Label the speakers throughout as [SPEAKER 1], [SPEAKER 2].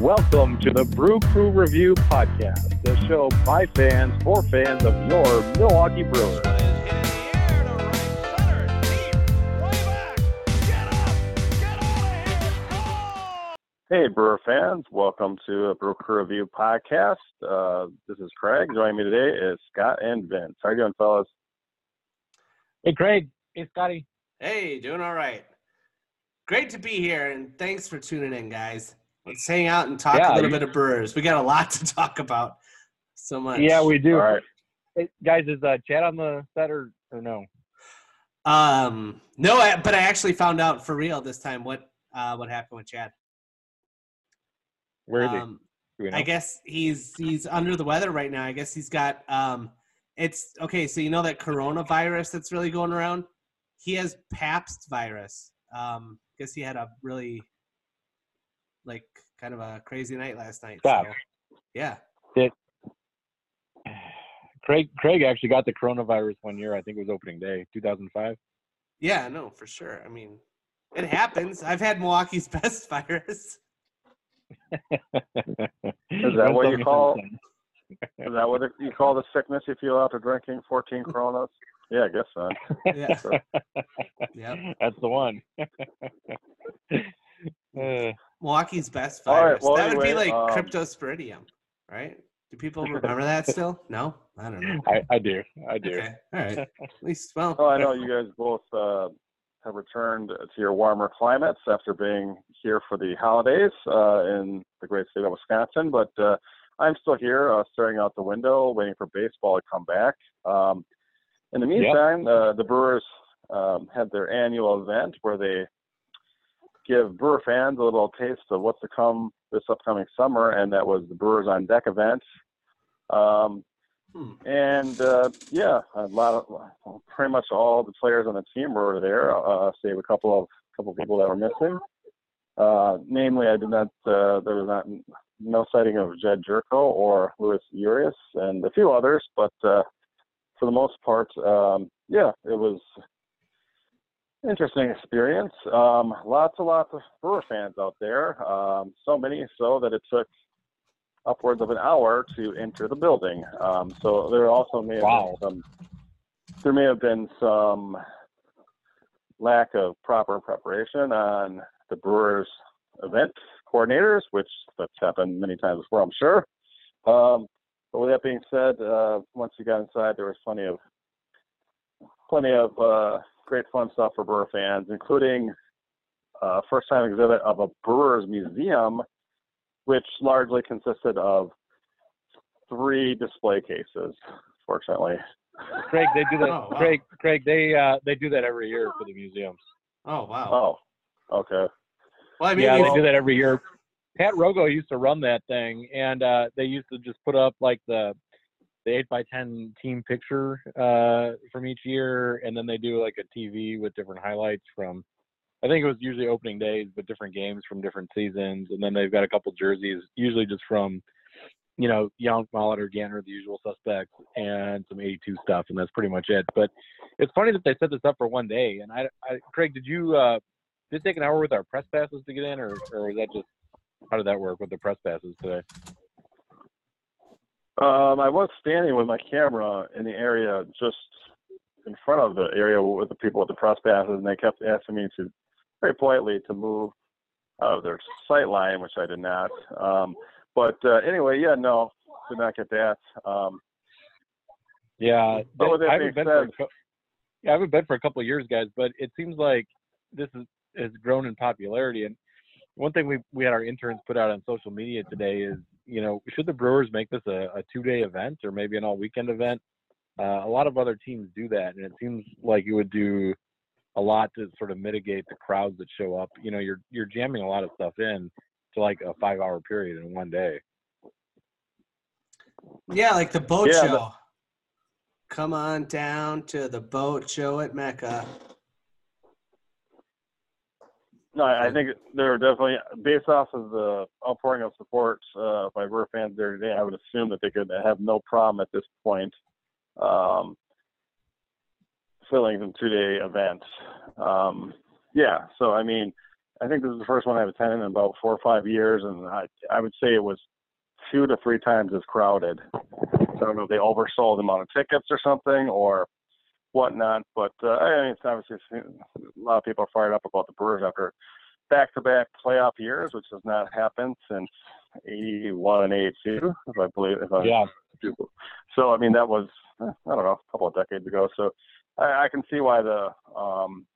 [SPEAKER 1] Welcome to the Brew Crew Review Podcast, the show by fans for fans of your Milwaukee Brewers. Hey, Brewer fans, welcome to a Brew Crew Review Podcast. Uh, this is Craig. Joining me today is Scott and Vince. How are you doing, fellas?
[SPEAKER 2] Hey, Craig. Hey, Scotty.
[SPEAKER 3] Hey, doing all right. Great to be here, and thanks for tuning in, guys. Let's hang out and talk
[SPEAKER 2] Yeah,
[SPEAKER 3] a little
[SPEAKER 2] you-
[SPEAKER 3] bit of Brewers. We got a lot to talk about. So much.
[SPEAKER 2] Yeah, we do.
[SPEAKER 1] All right.
[SPEAKER 2] Hey, guys, is uh, Chad on the set or, or no?
[SPEAKER 3] Um, no, I, but I actually found out for real this time what uh, what happened with Chad.
[SPEAKER 2] Where is he?
[SPEAKER 3] Um,
[SPEAKER 2] Do we know?
[SPEAKER 3] I guess he's he's under the weather right now. I guess he's got um it's okay, so you know that coronavirus that's really going around? He has Pabst virus. Um guess he had a really like kind of a crazy night last night.
[SPEAKER 2] Stop.
[SPEAKER 3] So, yeah.
[SPEAKER 2] Craig Craig actually got the coronavirus one year. I think it was opening day, 2005.
[SPEAKER 3] Yeah, no, for sure. I mean, it happens. I've had Milwaukee's best virus.
[SPEAKER 1] Is that what you call- Is that what you call the sickness you feel after drinking 14 Coronas? Yeah, I guess so.
[SPEAKER 3] Yeah. Yep.
[SPEAKER 2] That's the one. Uh,
[SPEAKER 3] Milwaukee's best
[SPEAKER 1] All right,
[SPEAKER 3] virus.
[SPEAKER 1] well,
[SPEAKER 3] that would be like
[SPEAKER 1] um,
[SPEAKER 3] cryptosporidium, right? Do people remember that still? No? I don't know.
[SPEAKER 2] I, I do. I do.
[SPEAKER 3] Okay. All right. At least, well,
[SPEAKER 1] Oh, I know you guys both uh, have returned to your warmer climates after being here for the holidays uh, in the great state of Wisconsin. But uh, I'm still here, uh, staring out the window, waiting for baseball to come back. Um, in the meantime, uh, the Brewers um, had their annual event where they give Brewer fans a little taste of what's to come this upcoming summer, and that was the Brewers on Deck event. Um,
[SPEAKER 3] hmm.
[SPEAKER 1] and uh, yeah, a lot of pretty much all the players on the team were there, uh, save a couple of couple of people that were missing. Uh, namely, I did not. Uh, there was not no sighting of Jedd Gyorko or Luis Urias and a few others, but uh, for the most part, um, yeah, it was interesting experience. Um, lots and lots of Brewer fans out there. Um, so many so that it took upwards of an hour to enter the building. Um, so there also may have
[SPEAKER 2] Wow.
[SPEAKER 1] been some there may have been some lack of proper preparation on the Brewers event coordinators, which that's happened many times before, I'm sure. Um, but with that being said, uh, once you got inside, there was plenty of plenty of uh, great fun stuff for Brewer fans, including a first time exhibit of a Brewers museum, which largely consisted of three display cases. Fortunately,
[SPEAKER 2] Craig, they do that.
[SPEAKER 3] Oh, wow.
[SPEAKER 2] Craig, Craig, they uh, they do that every year for the museums.
[SPEAKER 3] oh, wow.
[SPEAKER 1] oh, okay.
[SPEAKER 3] Well, I mean,
[SPEAKER 2] yeah,
[SPEAKER 3] we-
[SPEAKER 2] they do that every year. Pat Rogo used to run that thing, and uh, they used to just put up like the the eight by ten team picture uh, from each year, and then they do like a TV with different highlights from. I think it was usually opening days, but different games from different seasons, and then they've got a couple jerseys, usually just from, you know, Yount, Molitor, Gantner, the usual suspects, and some '82 stuff, and that's pretty much it. But it's funny that they set this up for one day. And I, I Craig, did you uh, did it take an hour with our press passes to get in, or or was that just how did that work with the press passes today?
[SPEAKER 1] Um, I was standing with my camera in the area just in front of the area with the people at the press passes, and they kept asking me to very politely to move out of their sight line, which I did not. Um, but uh, anyway, yeah, no, did not get that. Um,
[SPEAKER 2] Yeah,
[SPEAKER 1] But with that
[SPEAKER 2] I haven't been for a
[SPEAKER 1] said-
[SPEAKER 2] yeah, I haven't been for a couple of years, guys, but it seems like this is has grown in popularity. And one thing we we had our interns put out on social media today is, you know, should the Brewers make this a, a two day event or maybe an all weekend event? Uh, a lot of other teams do that, and it seems like it would do a lot to sort of mitigate the crowds that show up. You know, you're you're jamming a lot of stuff in to like a five hour period in one day.
[SPEAKER 3] yeah, like the boat
[SPEAKER 1] Yeah,
[SPEAKER 3] show. Come on down to the boat show at Mecca.
[SPEAKER 1] No, I think they're definitely based off of the outpouring of support uh, by Brewer fans there today. I would assume that they could have no problem at this point um, filling the two-day event. Um, yeah, so I mean, I think this is the first one I've attended in about four or five years, and I I would say it was two to three times as crowded. So I don't know if they oversold the amount of tickets or something or whatnot, but uh, I mean, it's obviously a lot of people are fired up about the Brewers after back-to-back playoff years, which has not happened since '81 and '82, if I believe. If I,
[SPEAKER 2] Yeah.
[SPEAKER 1] So I mean, that was eh, I don't know a couple of decades ago. So I, I can see why the um,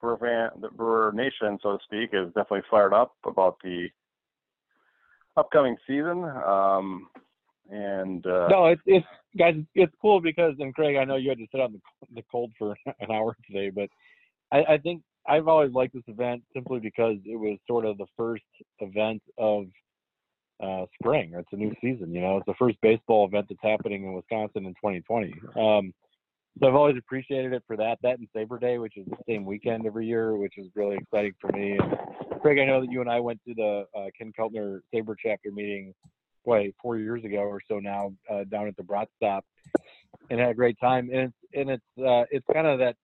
[SPEAKER 1] Brewer fan, the Brewer Nation, so to speak, is definitely fired up about the upcoming season. Um, and uh,
[SPEAKER 2] No, it's it's guys, it's cool because and Craig, I know you had to sit on the the cold for an hour today, but I, I think I've always liked this event simply because it was sort of the first event of uh, spring. It's a new season, you know. It's the first baseball event that's happening in Wisconsin in 2020. Um, so I've always appreciated it for that. That and SABR Day, which is the same weekend every year, which is really exciting for me. And Craig, I know that you and I went to the uh, Ken Keltner SABR chapter meeting, what, four years ago or so now, uh, down at the Brat Stop, and had a great time. And it's and it's uh, it's kind of that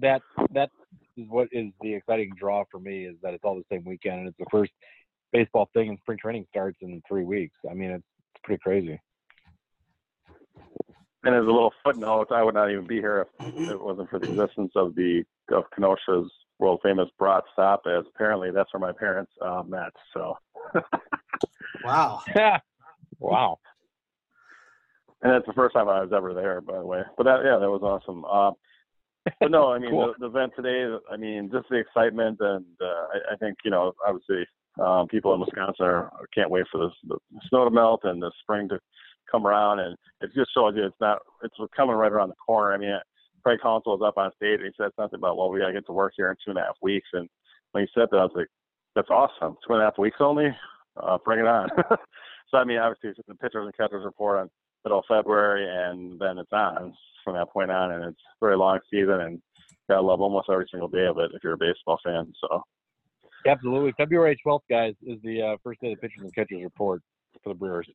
[SPEAKER 2] that that is what is the exciting draw for me is that it's all the same weekend and it's the first baseball thing and spring training starts in three weeks. I mean, it's, it's pretty crazy.
[SPEAKER 1] and as a little footnote, I would not even be here if it wasn't for the existence of the of Kenosha's world famous Brat Stop, as apparently that's where my parents uh, met. So,
[SPEAKER 3] Wow.
[SPEAKER 2] Wow.
[SPEAKER 1] and that's the first time I was ever there, by the way. But that, yeah, that was awesome. Uh, but no, I mean
[SPEAKER 2] Cool.
[SPEAKER 1] the, the event today. I mean, just the excitement, and uh, I, I think you know, obviously, um, people in Wisconsin are, can't wait for this, the snow to melt and the spring to come around, and it just shows you it's not it's coming right around the corner. I mean, Craig Counsell was up on stage and he said something about, well, we got to get to work here in two and a half weeks, and when he said that, I was like, that's awesome. Two and a half weeks only, uh, bring it on. so I mean, obviously, it's the pitchers and catchers report on middle of February, and then it's on from that point on, and it's a very long season, and gotta love almost every single day of it if you're a baseball fan. So
[SPEAKER 2] Absolutely. February 12th, guys, is the uh, first day of the pitchers and catchers report for the Brewers.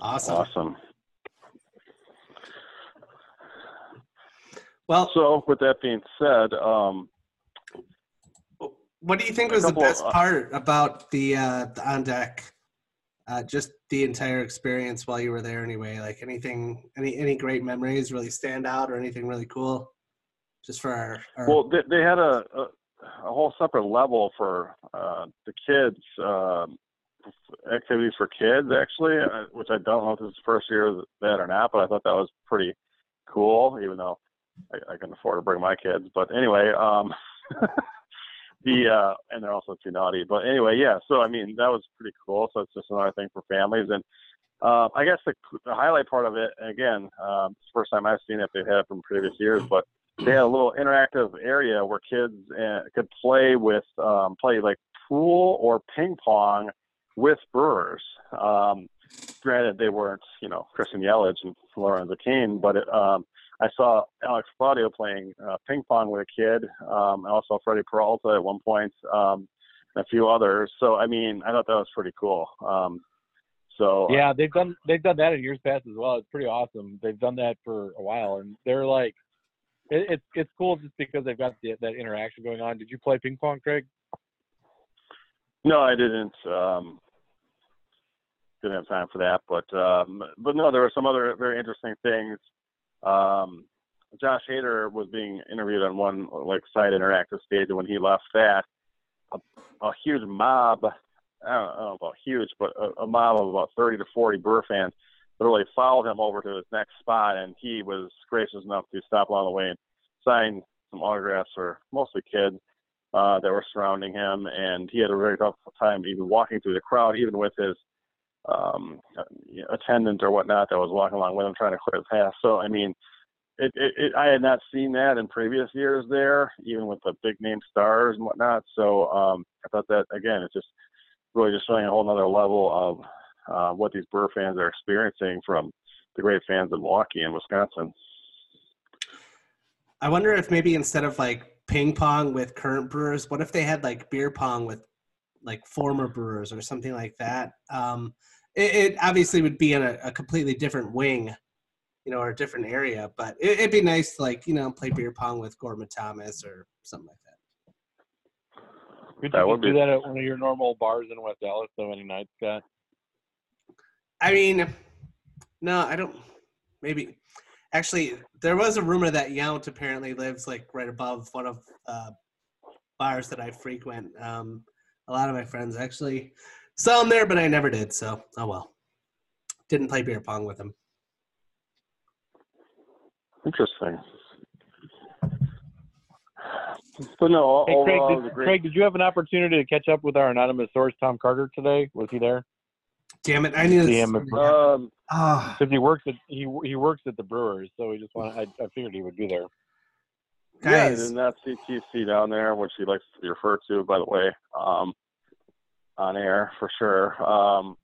[SPEAKER 3] Awesome.
[SPEAKER 1] awesome.
[SPEAKER 3] Well,
[SPEAKER 1] So with that being said, um,
[SPEAKER 3] what do you think was the
[SPEAKER 1] couple,
[SPEAKER 3] best
[SPEAKER 1] uh,
[SPEAKER 3] part about the uh, the on deck? Uh, just the entire experience while you were there, anyway. Like anything, any any great memories really stand out, or anything really cool? Just for our, our
[SPEAKER 1] Well, they, they had a, a a whole separate level for uh, the kids um, activities for kids actually, uh, which I don't know if this is the first year that or not, but I thought that was pretty cool, even though I, I can afford to bring my kids. But anyway, um, the uh, and they're also too naughty. But anyway, yeah. So I mean, that was pretty cool. So it's just another thing for families and. Uh, I guess the, the highlight part of it, again, um, it's the first time I've seen it. They've had it from previous years, but they had a little interactive area where kids uh, could play with um, play like pool or ping pong with brewers. Um, granted, they weren't you know Christian Yelich and Lorenzo Cain, but it, um, I saw Alex Claudio playing uh, ping pong with a kid. Um, I also Freddie Peralta at one point, um, and a few others. So I mean, I thought that was pretty cool. Um, so
[SPEAKER 2] Yeah, they've done they've done that in years past as well. It's pretty awesome. They've done that for a while, and they're like, it, it's it's cool just because they've got the, that interaction going on. Did you play ping pong, Craig?
[SPEAKER 1] No, I didn't. Um, didn't have time for that, but um, but no, there were some other very interesting things. Um, Josh Hader was being interviewed on one like side interactive stage, and when he left that, a, a huge mob. I don't, I don't know about huge, but a, a mob of about 30 to 40 Brewer fans literally followed him over to his next spot, and he was gracious enough to stop along the way and sign some autographs for mostly kids uh, that were surrounding him, and he had a very tough time even walking through the crowd, even with his um, attendant or whatnot that was walking along with him trying to clear the path. So, I mean, it, it, it, I had not seen that in previous years there, even with the big name stars and whatnot. So, um, I thought that again, it's just really just showing a whole nother level of uh, what these Brewer fans are experiencing from the great fans in Milwaukee and Wisconsin.
[SPEAKER 3] I wonder if maybe instead of like ping pong with current brewers, what if they had like beer pong with like former brewers or something like that? Um, it, it obviously would be in a, a completely different wing, you know, or a different area, but it, it'd be nice to like, you know, play beer pong with Gorman Thomas or something like that.
[SPEAKER 2] Could
[SPEAKER 1] That
[SPEAKER 2] you
[SPEAKER 1] would
[SPEAKER 2] do
[SPEAKER 1] be-
[SPEAKER 2] that at one of your normal bars in West Dallas so many nights, Scott?
[SPEAKER 3] I mean, no, I don't. Maybe, actually, there was a rumor that Yount apparently lives like right above one of uh, bars that I frequent. Um, a lot of my friends actually saw him there, but I never did. So, oh well. Didn't play beer pong with him.
[SPEAKER 1] Interesting. But no,
[SPEAKER 2] Hey, Craig,
[SPEAKER 1] overall, it
[SPEAKER 2] did,
[SPEAKER 1] great.
[SPEAKER 2] Craig, did you have an opportunity to catch up with our anonymous source, Tom Carter, today? Was he there?
[SPEAKER 3] Damn it! I knew this.
[SPEAKER 2] Damn it.
[SPEAKER 1] Um,
[SPEAKER 3] Ah,
[SPEAKER 2] Because he works at he he works at the Brewers, so he just wanted. I, I figured he would be there.
[SPEAKER 1] Yeah, I
[SPEAKER 3] guys,
[SPEAKER 1] did not see TC down there, which he likes to be referred to, by the way, um, on air for sure. Um,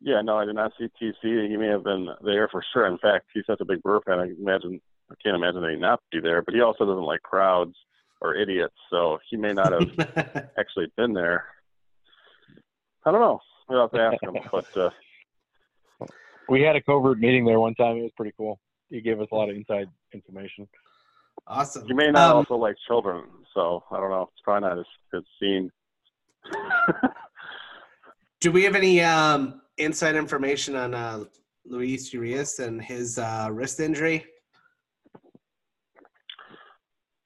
[SPEAKER 1] yeah, no, I did not see TC. He may have been there for sure. In fact, he's such a big Brewer fan. I imagine. I can't imagine that he not be there. But he also doesn't like crowds or idiots, so he may not have actually been there. I don't know. We'll have to ask him. But uh,
[SPEAKER 2] We had a covert meeting there one time. It was pretty cool. He gave us a lot of inside information.
[SPEAKER 3] Awesome.
[SPEAKER 1] You may not
[SPEAKER 3] Um,
[SPEAKER 1] also like children, so I don't know. It's probably not his good scene.
[SPEAKER 3] Do we have any um, inside information on uh, Luis Urias and his uh, wrist injury?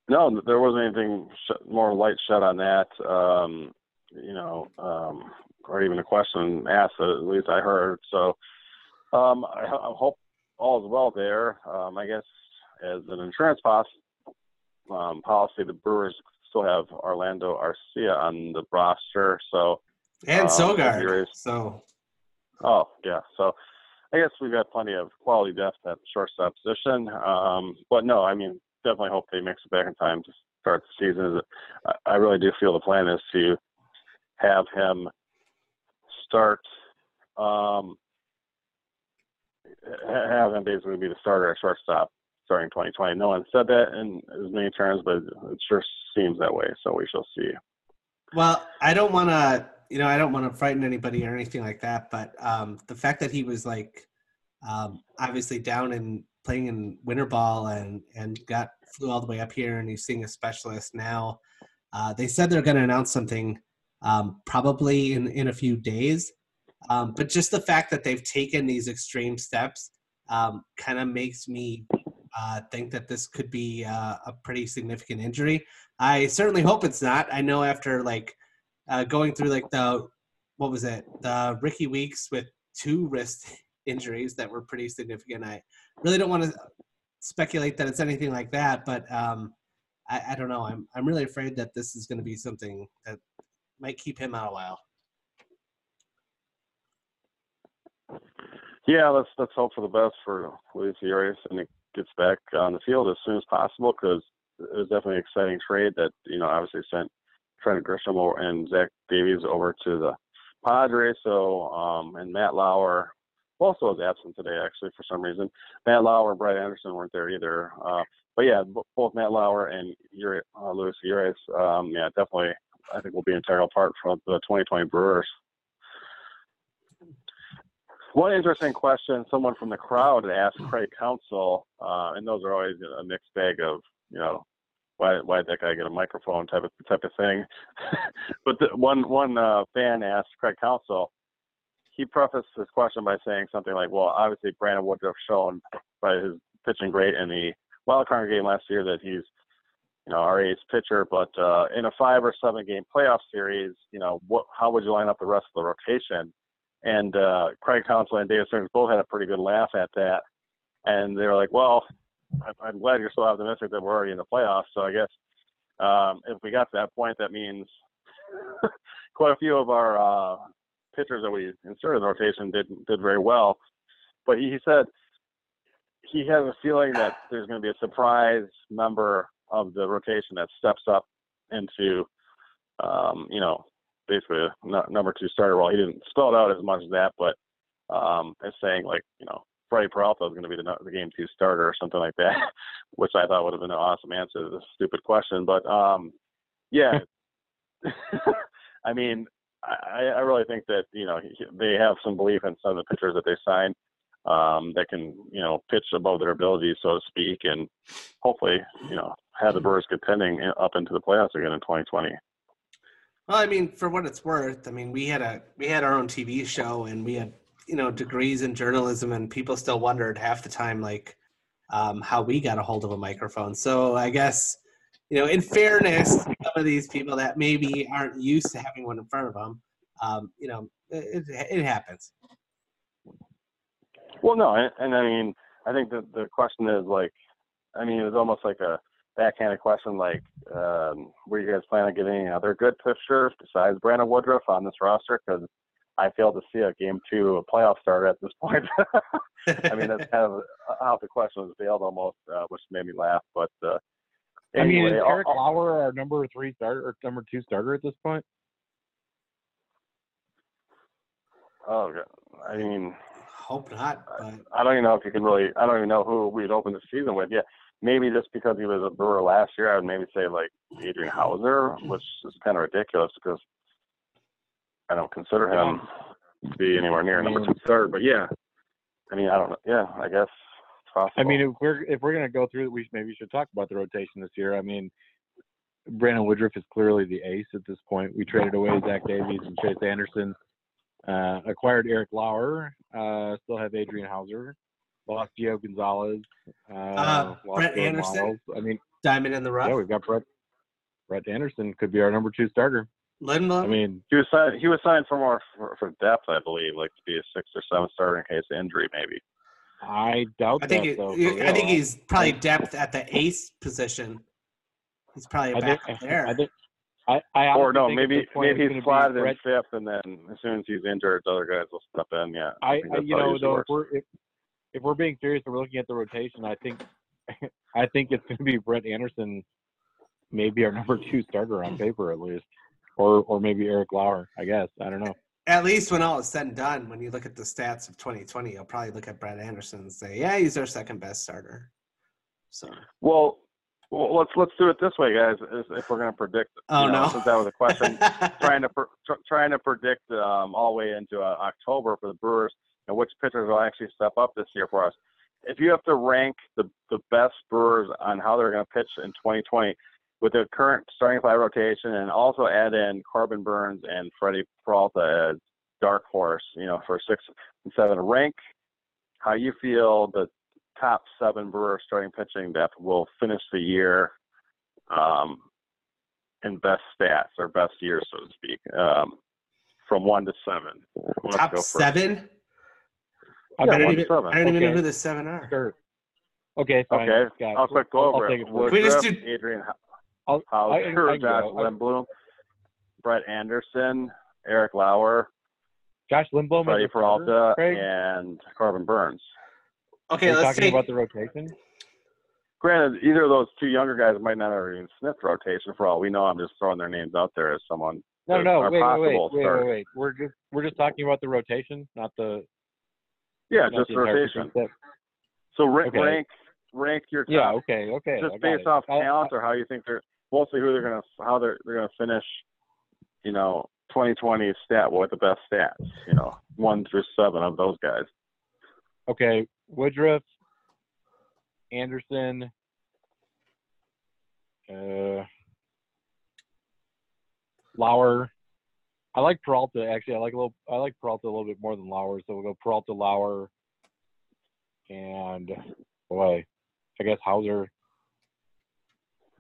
[SPEAKER 1] No, there wasn't anything sh- more light shed on that. Um, you know, um, or even a question asked. At least I heard. So um, I, I hope all is well there. Um, I guess as an insurance pos- um, policy, the Brewers still have Orlando Arcia on the roster. So
[SPEAKER 3] And
[SPEAKER 1] Um,
[SPEAKER 3] Sogard. So
[SPEAKER 1] Oh, yeah. So I guess we've got plenty of quality depth at shortstop position. Um, but no, I mean, definitely hope they mix it back in time to start the season. I, I really do feel the plan is to have him start, um, have him basically be the starter at shortstop starting 2020. No one said that in as many terms, but it sure seems that way. So we shall see.
[SPEAKER 3] Well, I don't want to, you know, I don't want to frighten anybody or anything like that. But um, the fact that he was like, um, obviously down and playing in winter ball and and got flew all the way up here and he's seeing a specialist now. Uh, they said they're going to announce something um, probably in in a few days. Um, but just the fact that they've taken these extreme steps um, kind of makes me uh, think that this could be uh, a pretty significant injury. I certainly hope it's not. I know after like uh, going through like the what was it the Rickie Weeks with two wrist injuries that were pretty significant. I really don't want to speculate that it's anything like that, but um, I, I don't know. I'm I'm really afraid that this is going to be something that might keep him out a while.
[SPEAKER 1] Yeah, let's let's hope for the best for Luis Urias and gets back on the field as soon as possible because it was definitely an exciting trade that you know obviously sent Trent Grisham and Zach Davies over to the Padres. So um, and Matt Lauer also was absent today actually for some reason. Matt Lauer and Brett Anderson weren't there either. Uh, but yeah, b- both Matt Lauer and Uri, uh, Luis Urias, um, yeah, definitely I think will be an integral part for the 2020 Brewers. One interesting question someone from the crowd asked Craig Counsell, uh, and those are always a mixed bag of, you know, why why that guy get a microphone type of type of thing. but the, one one uh, fan asked Craig Counsell. He prefaced his question by saying something like, "Well, obviously Brandon Woodruff shown by his pitching great in the wild card game last year that he's, you know, our ace pitcher. But uh, in a five or seven game playoff series, you know, what how would you line up the rest of the rotation?" And uh, Craig Counsell and Dave Stearns both had a pretty good laugh at that. And they were like, well, I'm glad you're so optimistic that we're already in the playoffs. So I guess um, if we got to that point, that means quite a few of our uh, pitchers that we inserted in the rotation did did very well. But he, he said he has a feeling that there's going to be a surprise member of the rotation that steps up into, um, you know, basically a nu- number two starter Well, He didn't spell it out as much as that, but um, as saying like, you know, Freddie Peralta is going to be the, the game two starter or something like that, which I thought would have been an awesome answer to this stupid question. But um, yeah, I mean, I, I really think that you know he- they have some belief in some of the pitchers that they signed um, that can you know pitch above their abilities, so to speak, and hopefully you know have the Brewers contending up into the playoffs again in 2020.
[SPEAKER 3] Well, I mean, for what it's worth, I mean, we had a we had our own TV show, and we had you know degrees in journalism, and people still wondered half the time like um, how we got a hold of a microphone. So I guess you know, in fairness, some of these people that maybe aren't used to having one in front of them, um, you know, it, it happens.
[SPEAKER 1] Well, no, and, and I mean, I think that the question is like, I mean, it was almost like a backhanded question, like, um, were you guys planning on getting any other good pitchers besides Brandon Woodruff on this roster? Because I failed to see a game two a playoff starter at this point. I mean, that's kind of how the question was veiled almost, uh, which made me laugh. But uh,
[SPEAKER 2] I mean,
[SPEAKER 1] anyway,
[SPEAKER 2] is Eric
[SPEAKER 1] I'll-
[SPEAKER 2] Lauer our number three starter or number two starter at this point?
[SPEAKER 1] oh, God. I mean,
[SPEAKER 3] Hope not, but
[SPEAKER 1] I don't even know if you can really. I don't even know who we'd open the season with. Yeah, maybe just because he was a Brewer last year, I would maybe say like Adrian Houser, which is kind of ridiculous because I don't consider him to be anywhere near number two third. But yeah, I mean, I don't know. Yeah, I guess possible.
[SPEAKER 2] I mean, if we're if we're gonna go through, we maybe should talk about the rotation this year. I mean, Brandon Woodruff is clearly the ace at this point. We traded away Zach Davies and Chase Anderson, uh, acquired Eric Lauer, uh, still have Adrian Houser, lost Gio Gonzalez, uh,
[SPEAKER 3] Uh, Brett
[SPEAKER 2] Jordan
[SPEAKER 3] Anderson?
[SPEAKER 2] Lyles. I mean,
[SPEAKER 3] diamond in the rough.
[SPEAKER 2] yeah, we've got Brett. Brett Anderson could be our number two starter.
[SPEAKER 3] Lindblom.
[SPEAKER 2] I mean,
[SPEAKER 1] he was signed. He was signed for more for, for depth, I believe, like to be a sixth or seventh starter in case of injury, maybe.
[SPEAKER 2] I doubt
[SPEAKER 3] I think
[SPEAKER 2] that
[SPEAKER 3] it,
[SPEAKER 2] though.
[SPEAKER 3] you- I think he's probably depth at the ace position. He's probably
[SPEAKER 2] I
[SPEAKER 3] back
[SPEAKER 2] think,
[SPEAKER 3] up there.
[SPEAKER 2] I think. I, I
[SPEAKER 1] Or no, maybe maybe he's
[SPEAKER 2] gonna be
[SPEAKER 1] slotted in fifth, and then as soon as he's injured, the other guys will step in. Yeah,
[SPEAKER 2] I,
[SPEAKER 1] think
[SPEAKER 2] I you know, though, if we're if, if we're being serious and we're looking at the rotation, I think I think it's going to be Brett Anderson, maybe our number two starter on paper at least, or or maybe Eric Lauer. I guess I don't know.
[SPEAKER 3] At least when all is said and done, when you look at the stats of 2020, you'll probably look at Brett Anderson and say, "Yeah, he's our second best starter." So,
[SPEAKER 1] Well, well, let's let's do it this way, guys. If we're going to predict,
[SPEAKER 3] oh
[SPEAKER 1] you know,
[SPEAKER 3] no,
[SPEAKER 1] since that was a question, trying to pr- tr- trying to predict um, all the way into uh, October for the Brewers and which pitchers will actually step up this year for us. If you have to rank the the best Brewers on how they're going to pitch in 2020 with their current starting five rotation, and also add in Corbin Burnes and Freddie Peralta as dark horse, you know, for six and seven, rank how you feel the top seven Brewer starting pitching depth will finish the year um, in best stats or best year, so to speak, um, from one to seven. Who wants to
[SPEAKER 3] top seven.
[SPEAKER 2] I
[SPEAKER 1] Yeah,
[SPEAKER 3] I don't
[SPEAKER 1] one
[SPEAKER 3] even,
[SPEAKER 1] seven.
[SPEAKER 3] I don't even know who the seven are.
[SPEAKER 2] Sure. Okay, fine.
[SPEAKER 1] Okay,
[SPEAKER 2] Got.
[SPEAKER 1] I'll quick go
[SPEAKER 2] I'll-
[SPEAKER 1] over
[SPEAKER 2] I'll
[SPEAKER 1] it.
[SPEAKER 2] take it.
[SPEAKER 3] We just
[SPEAKER 1] Woodruff,
[SPEAKER 3] do-
[SPEAKER 1] Adrian
[SPEAKER 2] I'll- I- I Houser,
[SPEAKER 1] Josh
[SPEAKER 2] go. I-
[SPEAKER 1] Lindblom, Brett Anderson, Eric Lauer,
[SPEAKER 2] Josh Lindblom, as
[SPEAKER 1] Freddie Peralta,
[SPEAKER 2] Craig?
[SPEAKER 1] and Corbin Burnes.
[SPEAKER 3] Okay, let's
[SPEAKER 2] talking
[SPEAKER 3] take.
[SPEAKER 2] about the rotation?
[SPEAKER 1] Granted, either of those two younger guys might not have even sniffed rotation for all we know. I'm just throwing their names out there as someone.
[SPEAKER 2] No, no, wait, wait, wait, wait, wait, wait. We're just we're just talking about the rotation, not the
[SPEAKER 1] Yeah, just rotation. So rank
[SPEAKER 2] Okay.
[SPEAKER 1] rank rank your top
[SPEAKER 2] Yeah, okay, okay.
[SPEAKER 1] Just based
[SPEAKER 2] it.
[SPEAKER 1] off
[SPEAKER 2] I-
[SPEAKER 1] talent or how you think they're mostly who they're gonna how they're they're gonna finish. You know, 2020 stat what the best stats. You know, one through seven of those guys.
[SPEAKER 2] Okay, Woodruff, Anderson, uh, Lauer. I like Peralta actually. I like a little. I like Peralta a little bit more than Lauer, so we'll go Peralta, Lauer, and boy, I guess Houser.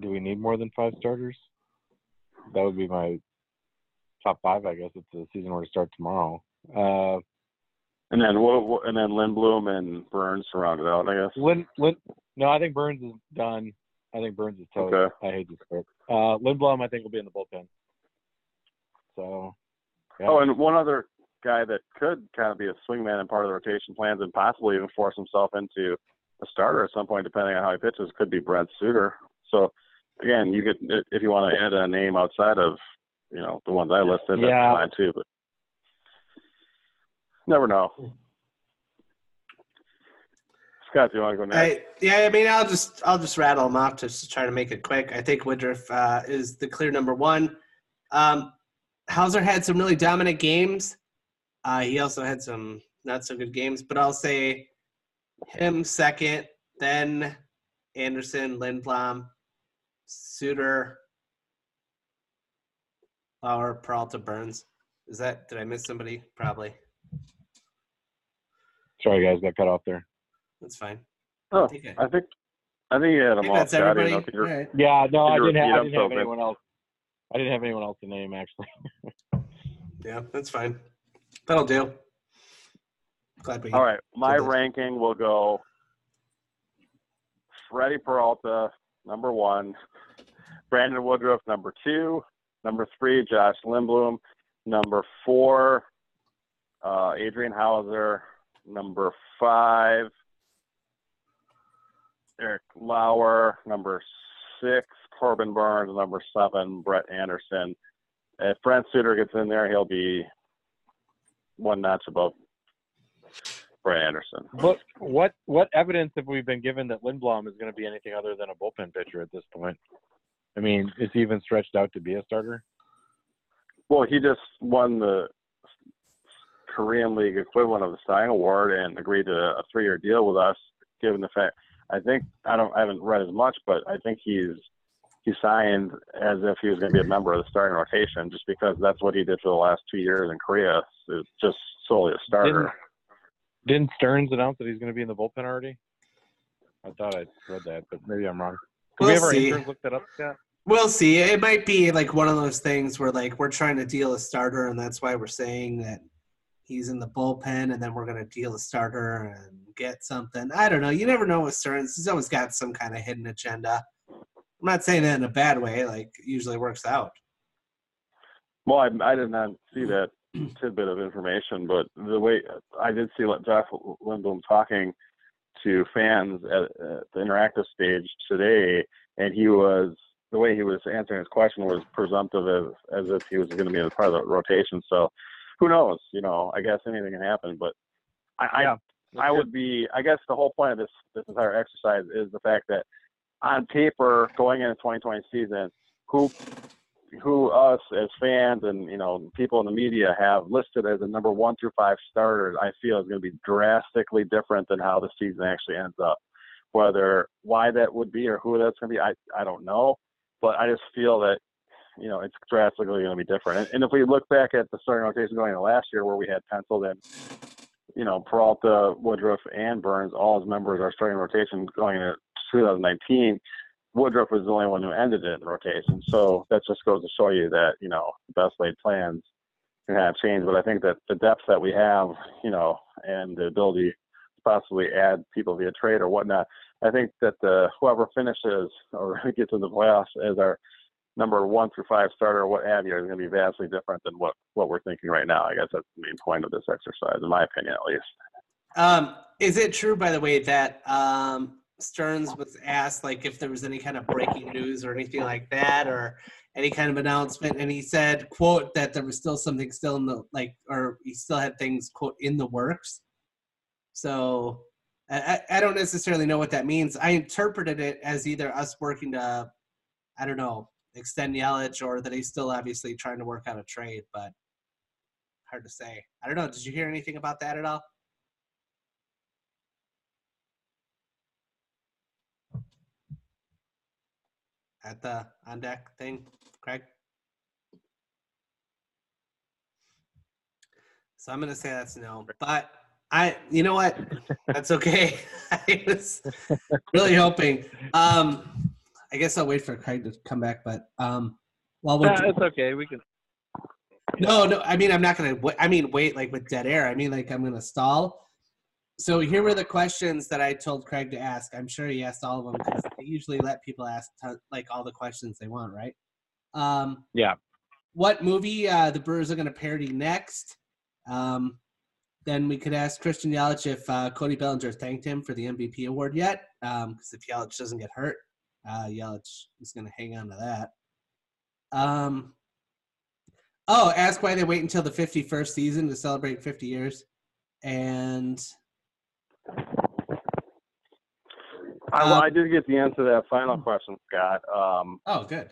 [SPEAKER 2] Do we need more than five starters? That would be my top five, I guess, if the season were to start tomorrow. Uh,
[SPEAKER 1] And then what, what and then Lindblom and Burnes to round it out. I guess.
[SPEAKER 2] Lin, Lin, no, I think Burnes is done. I think Burnes is toast.
[SPEAKER 1] Okay.
[SPEAKER 2] I hate this script. Uh, Lindblom, I think, will be in the bullpen. So, yeah.
[SPEAKER 1] Oh, and one other guy that could kind of be a swingman and part of the rotation plans and possibly even force himself into a starter at some point, depending on how he pitches, could be Brent Suter. So, again, you could if you want to add a name outside of you know the ones I listed,
[SPEAKER 2] Yeah.
[SPEAKER 1] that's fine too. But never know. Scott, do you want to go next?
[SPEAKER 3] I, yeah, I mean, I'll just I'll just rattle them off just to try to make it quick. I think Woodruff uh, is the clear number one. Um, Houser had some really dominant games. Uh, he also had some not so good games, but I'll say him second, then Anderson, Lindblom, Suter, Bauer, Peralta, Burnes. Is that? Did I miss somebody? Probably.
[SPEAKER 2] Sorry, guys, got cut off there.
[SPEAKER 3] That's fine.
[SPEAKER 1] Oh, I think I think you had
[SPEAKER 3] I
[SPEAKER 1] them all.
[SPEAKER 3] that's everybody.
[SPEAKER 1] No, 'cause
[SPEAKER 3] All right.
[SPEAKER 2] Yeah, no, I didn't, have, I didn't have anyone else. I didn't have anyone else to name actually.
[SPEAKER 3] Yeah, that's fine. That'll do. Glad we.
[SPEAKER 1] All right, my ranking will go Freddie Peralta, number one, Brandon Woodruff, number two, number three, Josh Lindblom, number four, uh, Adrian Houser, number five, Eric Lauer, number six, Corbin Burnes, number seven, Brett Anderson. If Brent Suter gets in there, he'll be one notch above Brett Anderson.
[SPEAKER 2] But what what evidence have we been given that Lindblom is going to be anything other than a bullpen pitcher at this point? I mean, is he even stretched out to be a starter?
[SPEAKER 1] Well, he just won the Korean League equivalent of the Stein Award and agreed to a three-year deal with us. Given the fact, I think I don't, I haven't read as much, but I think he's he signed as if he was going to be a member of the starting rotation, just because that's what he did for the last two years in Korea. Is just solely a starter.
[SPEAKER 2] Didn't Stearns announce that he's going to be in the bullpen already? I thought I read that, but maybe I'm wrong. Can we
[SPEAKER 3] We'll
[SPEAKER 2] have our
[SPEAKER 3] see.
[SPEAKER 2] interns look that up, Scott?
[SPEAKER 3] We'll see. It might be like one of those things where like we're trying to deal a starter, and that's why we're saying that he's in the bullpen, and then we're going to deal a starter and get something. I don't know. You never know with Stearns. He's always got some kind of hidden agenda. I'm not saying that in a bad way. Like usually works out.
[SPEAKER 1] Well, I, I did not see mm. that tidbit of information, but the way I did see Jeff Lindblom talking to fans at, at the interactive stage today, and he was the way he was answering his question was presumptive as, as if he was going to be a part of the rotation. So, who knows? You know, I guess anything can happen. But I,
[SPEAKER 2] Yeah,
[SPEAKER 1] I, I would be. I guess the whole point of this this entire exercise is the fact that on paper, going into 2020 season, who who us as fans and you know people in the media have listed as the number one through five starters, I feel is going to be drastically different than how the season actually ends up. Whether why that would be or who that's going to be, I I don't know, but I just feel that you know it's drastically going to be different. And, and if we look back at the starting rotation going into last year, where we had penciled in, you know Peralta, Woodruff, and Burnes all as members of our starting rotation going into 2019. Woodruff was the only one who ended it in rotation. So that just goes to show you that, you know, the best laid plans can have changed. But I think that the depth that we have, you know, and the ability to possibly add people via trade or whatnot, I think that the whoever finishes or gets in the playoffs as our number one through five starter what have you is going to be vastly different than what, what we're thinking right now. I guess that's the main point of this exercise, in my opinion, at least.
[SPEAKER 3] Um, is it true, by the way, that um, Stearns was asked like if there was any kind of breaking news or anything like that, or any kind of announcement, and he said, "quote that there was still something still in the like, or he still had things quote in the works." So I, I don't necessarily know what that means. I interpreted it as either us working to, I don't know, extend Yelich, or that he's still obviously trying to work out a trade, but hard to say. I don't know. Did you hear anything about that at all? At the on deck thing, Craig? So I'm gonna say that's no. But I you know what? That's okay. I was really hoping. Um I guess I'll wait for Craig to come back, but um while we're
[SPEAKER 2] Yeah, it's okay. We can.
[SPEAKER 3] no, no. I mean, I'm not gonna. I mean, wait, like with dead air. I mean, like I'm gonna stall. So here were the questions that I told Craig to ask. I'm sure he asked all of them because they usually let people ask ton- like all the questions they want, right? Um,
[SPEAKER 2] Yeah.
[SPEAKER 3] What movie uh, the Brewers are gonna parody next? Um, then we could ask Christian Yelich if uh, Cody Bellinger thanked him for the MVP award yet. Because if Yelich doesn't get hurt, uh, Yelich is gonna hang on to that. Um, Oh, ask why they wait until the 51st season to celebrate 50 years. And
[SPEAKER 1] I,
[SPEAKER 3] Um,
[SPEAKER 1] I did get the answer to that final question, Scott. Um,
[SPEAKER 3] oh, good.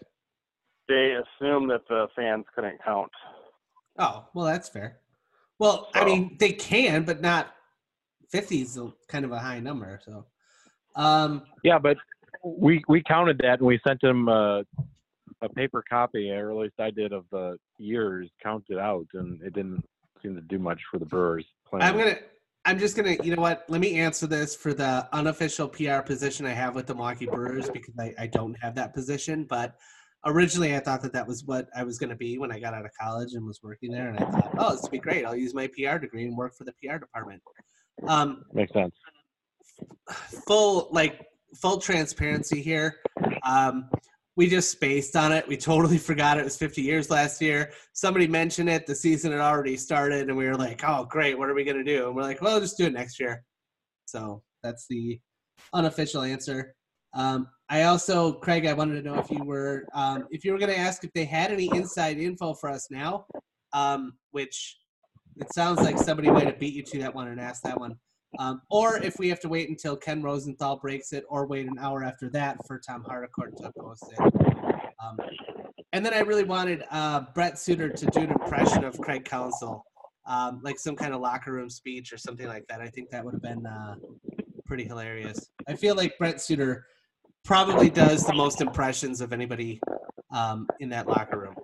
[SPEAKER 1] they assumed that the fans couldn't count.
[SPEAKER 3] Oh, well, that's fair. Well, I mean, they can, but not 50 is a- kind of a high number. So, um,
[SPEAKER 2] Yeah, but we we counted that and we sent them uh, a paper copy, or at least I did, of the years counted out, and it didn't seem to do much for the Brewers. Playing.
[SPEAKER 3] I'm gonna. I'm just gonna. You know what? Let me answer this for the unofficial PR position I have with the Milwaukee Brewers because I, I don't have that position. But originally, I thought that that was what I was gonna be when I got out of college and was working there. And I thought, oh, this would be great. I'll use my PR degree and work for the PR department. Um,
[SPEAKER 2] Makes sense.
[SPEAKER 3] full like full transparency here. Um, we just spaced on it. We totally forgot it was 50 years last year. Somebody mentioned it. The season had already started, and we were like, "Oh, great! What are we gonna do?" And we're like, "Well, just do it next year." So that's the unofficial answer. Um, I also, Craig, I wanted to know if you were um, if you were gonna ask if they had any inside info for us now, um, which it sounds like somebody might have beat you to that one and asked that one. Um, or if we have to wait until Ken Rosenthal breaks it, or wait an hour after that for Tom Haudricourt to post it. Um, and then I really wanted uh, Brett Suter to do an impression of Craig Counsell, um, like some kind of locker room speech or something like that. I think that would have been uh, pretty hilarious. I feel like Brett Suter probably does the most impressions of anybody um, in that locker room.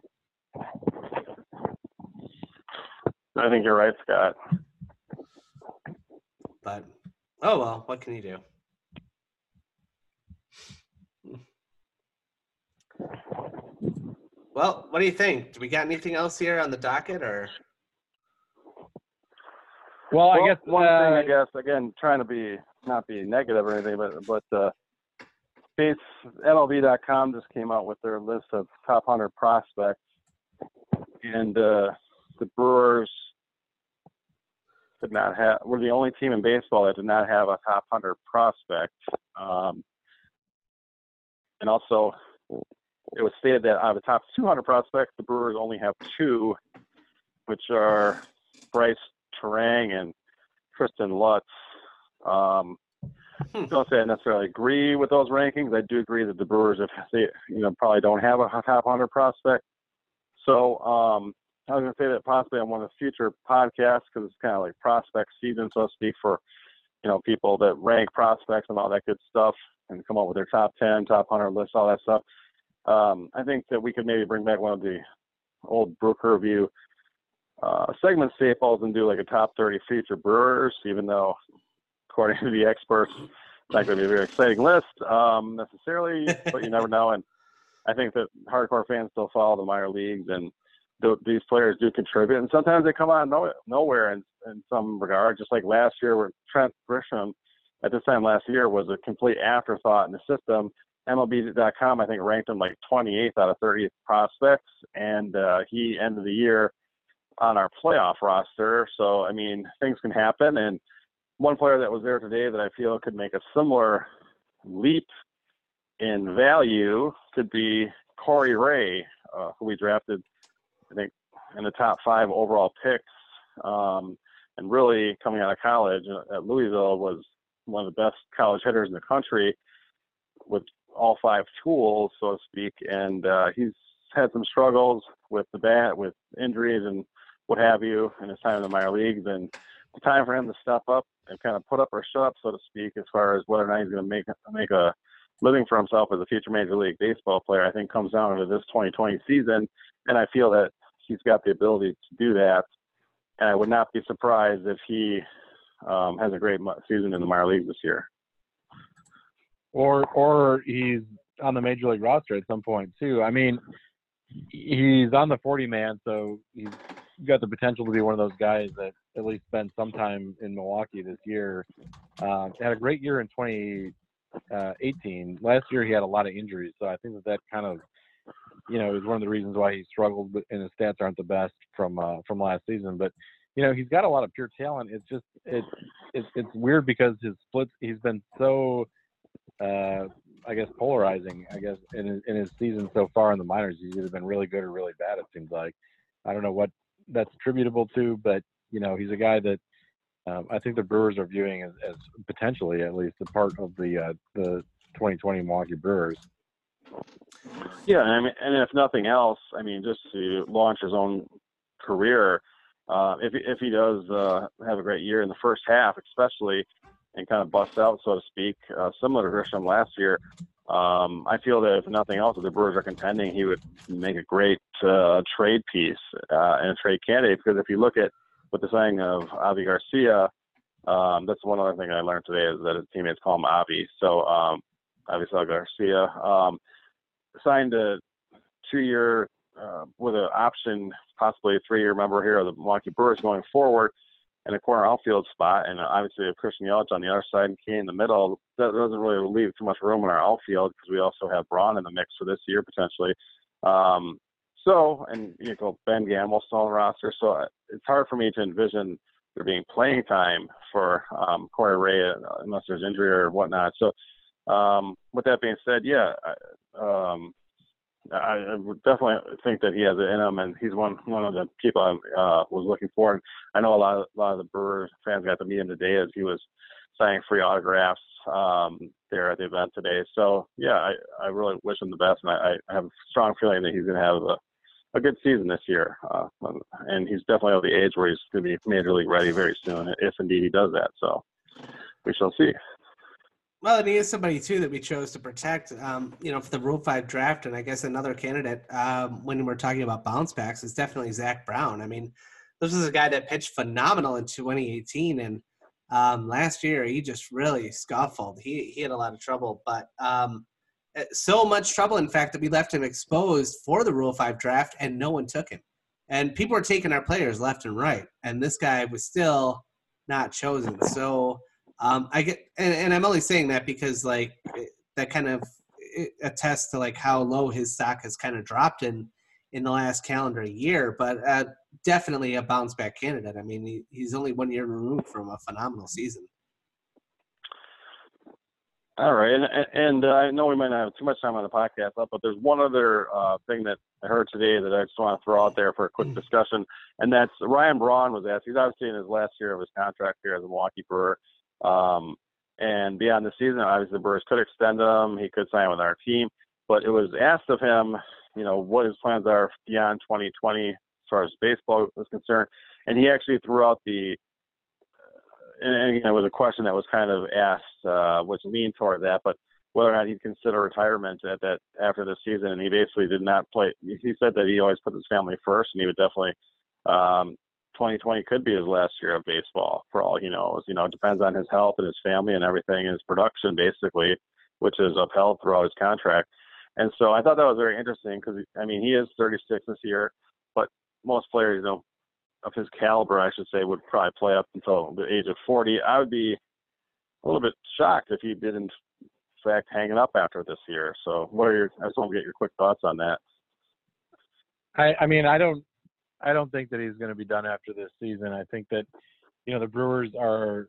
[SPEAKER 1] I think you're right, Scott.
[SPEAKER 3] But oh well, what can you do? Well, what do you think? Do we got anything else here on the docket, or
[SPEAKER 2] Well, I
[SPEAKER 1] Well,
[SPEAKER 2] guess
[SPEAKER 1] one thing,
[SPEAKER 2] uh,
[SPEAKER 1] I guess, again, trying to be not be negative or anything, but but uh, Base MLB.com just came out with their list of top 100 prospects, and uh, the Brewers did not have. We're the only team in baseball that did not have a top 100 prospect, um, and also it was stated that out of the top 200 prospects, the Brewers only have two, which are Brice Turang and Tristen Lutz. Um,
[SPEAKER 3] Hmm.
[SPEAKER 1] don't say I necessarily agree with those rankings. I do agree that the Brewers, if they, you know, probably don't have a top 100 prospect. So um, I was going to say that possibly on one of the future podcasts because it's kind of like prospect season, so to speak, for you know people that rank prospects and all that good stuff and come up with their top 10, top 100 lists, all that stuff. Um, I think that we could maybe bring back one of the old Brew Crew Review uh, segment staples and do like a top 30 future Brewers, even though according to the experts, it's not going to be a very exciting list um, necessarily, but you never know. And I think that hardcore fans still follow the minor leagues, and th- these players do contribute. And sometimes they come out of no- nowhere in, in some regard, just like last year where Trent Grisham at this time last year was a complete afterthought in the system. MLB.com, I think, ranked him like 28th out of 30 prospects, and uh, he ended the year on our playoff roster. So, I mean, things can happen. And one player that was there today that I feel could make a similar leap in value could be Corey Ray, uh, who we drafted, I think, in the top five overall picks. Um, and really, coming out of college at Louisville, was one of the best college hitters in the country with all five tools, so to speak. And uh, he's had some struggles with the bat, with injuries and what have you, in his time in the minor leagues. And it's time for him to step up and kind of put up or shut up, so to speak, as far as whether or not he's going to make make a living for himself as a future Major League Baseball player. I think comes down to this 2020 season, and I feel that he's got the ability to do that. And I would not be surprised if he um, has a great season in the minor leagues this year.
[SPEAKER 2] or or he's on the major league roster at some point too. I mean, he's on the 40 man, so he's got the potential to be one of those guys that at least spent some time in Milwaukee this year. Uh, had a great year in 2018. Last year he had a lot of injuries, so I think that that kind of you know is one of the reasons why he struggled and his stats aren't the best from uh, from last season. But you know he's got a lot of pure talent. It's just it's it's, it's weird because his splits he's been so uh, I guess polarizing. I guess in his, in his season so far in the minors, he's either been really good or really bad. It seems like I don't know what that's attributable to, but you know he's a guy that um, I think the Brewers are viewing as, as potentially at least a part of the uh, the 2020 Milwaukee Brewers.
[SPEAKER 1] Yeah, I mean, and if nothing else, I mean, just to launch his own career, uh, if if he does uh, have a great year in the first half, especially, and kind of bust out, so to speak, uh, similar to Grisham last year, um, I feel that if nothing else, if the Brewers are contending, he would make a great uh, trade piece uh, and a trade candidate. Because if you look at with the signing of Avi Garcia, um, that's one other thing I learned today is that his teammates call him Avi. So um, Avisail Garcia um, signed a two-year uh, with an option, possibly a three-year member here of the Milwaukee Brewers going forward in a corner outfield spot, and obviously a Christian Yelich on the other side and Cain in the middle. That doesn't really leave too much room in our outfield because we also have Braun in the mix for this year potentially. Um, so, and you know, Ben Gamel still on the roster, so uh, it's hard for me to envision there being playing time for um, Corey Ray uh, unless there's injury or whatnot. So, um, with that being said, yeah, um, I definitely think that he has it in him, and he's one one of the people I uh, was looking for. And I know a lot of a lot of the Brewers fans got to meet him today as he was signing free autographs um, there at the event today. So yeah, I, I really wish him the best, and I, I have a strong feeling that he's going to have a a good season this year. Uh, and he's definitely at the age where he's going to be major league ready very soon, if indeed he does that. So we shall see.
[SPEAKER 3] Well, and he is somebody too that we chose to protect, um, you know, for the Rule Five draft, and I guess another candidate um, when we're talking about bounce backs is definitely Zack Brown. I mean, this is a guy that pitched phenomenal in 2018, and um, last year he just really scuffled. He he had a lot of trouble, but um, eh, so much trouble, in fact, that we left him exposed for the Rule Five draft, and no one took him. And people are taking our players left and right, and this guy was still not chosen. So um, I get, and, and I'm only saying that because like that kind of attests to like how low his stock has kind of dropped in in the last calendar year. But uh, definitely a bounce back candidate. I mean, he, he's only one year removed from a phenomenal season.
[SPEAKER 1] All right, and, and uh, I know we might not have too much time on the podcast, but there's one other uh, thing that I heard today that I just want to throw out there for a quick discussion, and that's Ryan Braun was asked. He's obviously in his last year of his contract here as a Milwaukee Brewer, um, and beyond the season, obviously the Brewers could extend him. He could sign with our team, but it was asked of him, you know, what his plans are beyond 2020 as far as baseball is concerned, and he actually threw out the. And again, it was a question that was kind of asked, uh, which leaned toward that, but whether or not he'd consider retirement at that after the season, and he basically did not play. He said that he always put his family first, and he would definitely um, 2020 could be his last year of baseball for all he knows. You know, it depends on his health and his family and everything, his production basically, which is upheld throughout his contract. And so I thought that was very interesting because I mean he is 36 this year, but most players, you know, of his caliber, I should say, would probably play up until the age of 40. I would be a little bit shocked if he didn't, in fact, hang it up after this year. So, what are your? I just want to get your quick thoughts on that.
[SPEAKER 2] I, I mean, I don't I don't think that he's going to be done after this season. I think that you know the Brewers are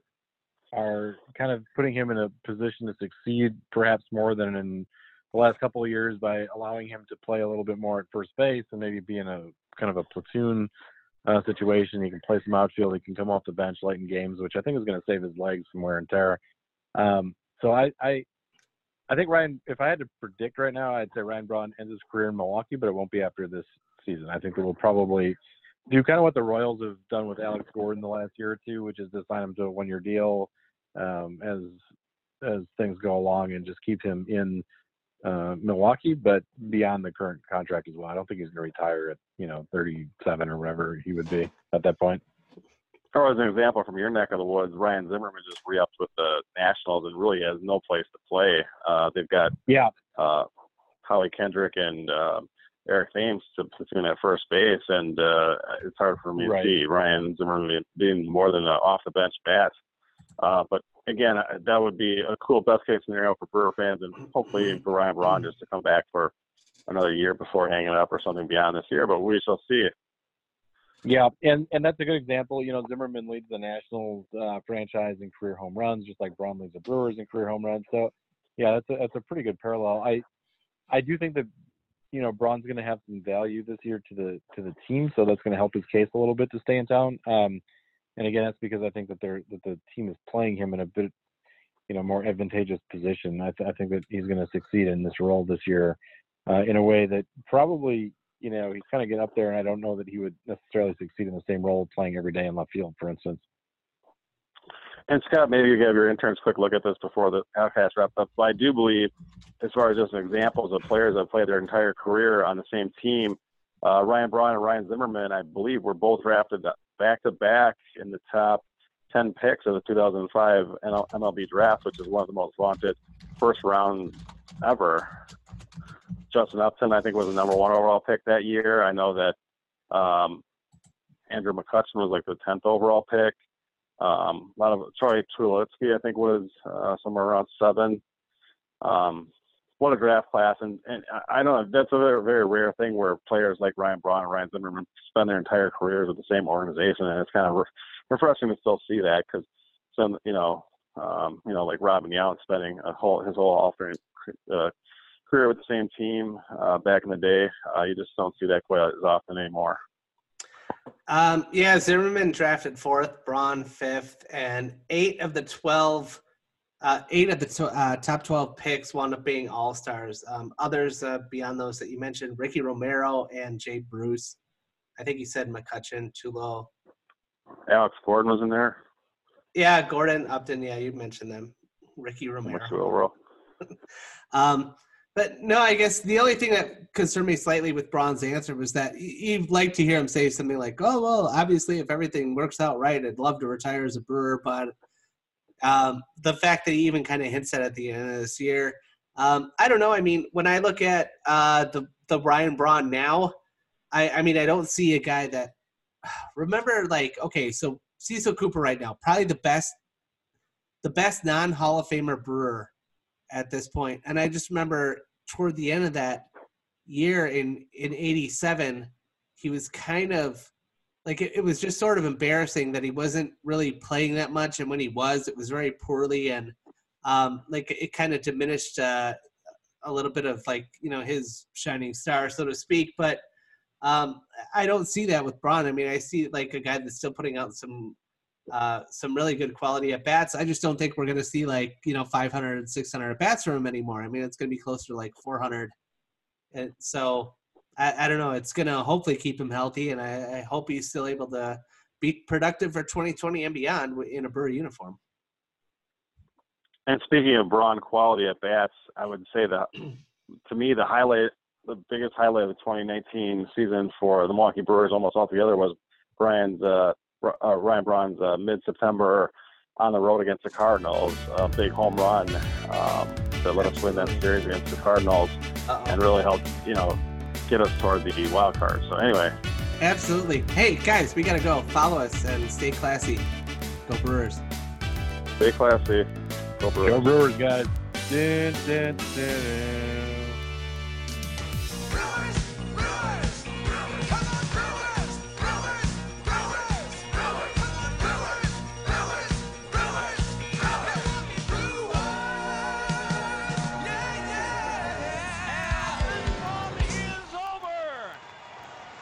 [SPEAKER 2] are kind of putting him in a position to succeed, perhaps more than in the last couple of years by allowing him to play a little bit more at first base and maybe be in a kind of a platoon uh, situation. He can play some outfield. He can come off the bench late in games, which I think is going to save his legs from wear and tear. Um, so I, I, I think Ryan. If I had to predict right now, I'd say Ryan Braun ends his career in Milwaukee, but it won't be after this season. I think they will probably do kind of what the Royals have done with Alex Gordon the last year or two, which is to sign him to a one-year deal um, as as things go along and just keep him in uh, Milwaukee, but beyond the current contract as well. I don't think he's going to retire at you know 37 or whatever he would be at that point.
[SPEAKER 1] Or as an example from your neck of the woods, Ryan Zimmerman just re-upped with the Nationals and really has no place to play. Uh, they've got
[SPEAKER 2] yeah
[SPEAKER 1] uh, Howie Kendrick and uh, Eric Thames to platoon at first base, and uh, it's hard for me right. to see Ryan Zimmerman being more than an off the bench bat. Uh, but again, that would be a cool best case scenario for Brewer fans, and hopefully for Ryan Braun just to come back for another year before hanging up or something beyond this year. But we shall see.
[SPEAKER 2] Yeah, and and that's a good example. You know, Zimmerman leads the Nationals uh, franchise in career home runs, just like Braun leads the Brewers in career home runs. So, yeah, that's a that's a pretty good parallel. I I do think that you know Braun's going to have some value this year to the to the team, so that's going to help his case a little bit to stay in town. Um, and again, that's because I think that they're that the team is playing him in a bit, you know, more advantageous position. I, th- I think that he's going to succeed in this role this year uh, in a way that probably, you know, he's kind of get up there, and I don't know that he would necessarily succeed in the same role playing every day in left field, for instance.
[SPEAKER 1] And Scott, maybe you have your interns quick look at this before the podcast wraps up. But I do believe, as far as just examples of players that played their entire career on the same team, uh, Ryan Braun and Ryan Zimmerman, I believe, were both drafted back to back in the top 10 picks of the 2005 MLB draft, which is one of the most vaunted first round ever. Justin Upton, I think, was the number one overall pick that year. I know that um, Andrew McCutchen was like the 10th overall pick. Um, a lot of Troy Tulowitzki, I think, was uh, somewhere around seven. Um, what a draft class, and and I don't know that's a very very rare thing where players like Ryan Braun and Ryan Zimmerman spend their entire careers with the same organization, and it's kind of re- refreshing to still see that because some you know um, you know like Robin Yount spending a whole his whole alternate uh, career with the same team uh, back in the day, uh, you just don't see that quite as often anymore.
[SPEAKER 3] Um, yeah, Zimmerman drafted fourth, Braun fifth, and eight of the twelve, uh, eight of the to, uh, top twelve picks wound up being all stars. Um, others uh, beyond those that you mentioned, Ricky Romero and Jay Bruce. I think you said McCutchen, Tulo.
[SPEAKER 1] Alex Gordon was in there.
[SPEAKER 3] Yeah, Gordon Upton. Yeah, you mentioned them. Ricky Romero. um, but no, I guess the only thing that concerned me slightly with Braun's answer was that you'd like to hear him say something like, "Oh well, obviously, if everything works out right, I'd love to retire as a Brewer." But um, the fact that he even kind of hints at at the end of this year, um, I don't know. I mean, when I look at uh, the the Ryan Braun now, I, I mean, I don't see a guy that remember like okay, so Cecil Cooper right now, probably the best, the best non Hall of Famer Brewer at this point. And I just remember toward the end of that year in in 87 he was kind of like it, it, was just sort of embarrassing that he wasn't really playing that much. And when he was it was very poorly. And um like it kind of diminished uh a little bit of like you know his shining star so to speak. But um i don't see that with braun. I mean i see like a guy that's still putting out some uh, some really good quality at bats. I just don't think we're going to see like, you know, 500, 600 at bats from him anymore. I mean, it's going to be closer to like 400. And so I, I don't know. It's going to hopefully keep him healthy. And I, I, hope he's still able to be productive for 2020 and beyond in a Brewer uniform.
[SPEAKER 1] And speaking of Braun quality at bats, I would say that to me, the highlight, the biggest highlight of the 2019 season for the Milwaukee Brewers almost altogether was Brian's uh, uh, Ryan Braun's uh, mid-September on the road against the Cardinals, a big home run um, that let us win that series against the Cardinals, Uh-oh. and really helped you know get us toward the wild card. So anyway,
[SPEAKER 3] absolutely. Hey guys, we gotta go. Follow us and stay classy. Go Brewers.
[SPEAKER 1] Stay classy. Go Brewers.
[SPEAKER 2] Go Brewers, guys. Dun, dun, dun,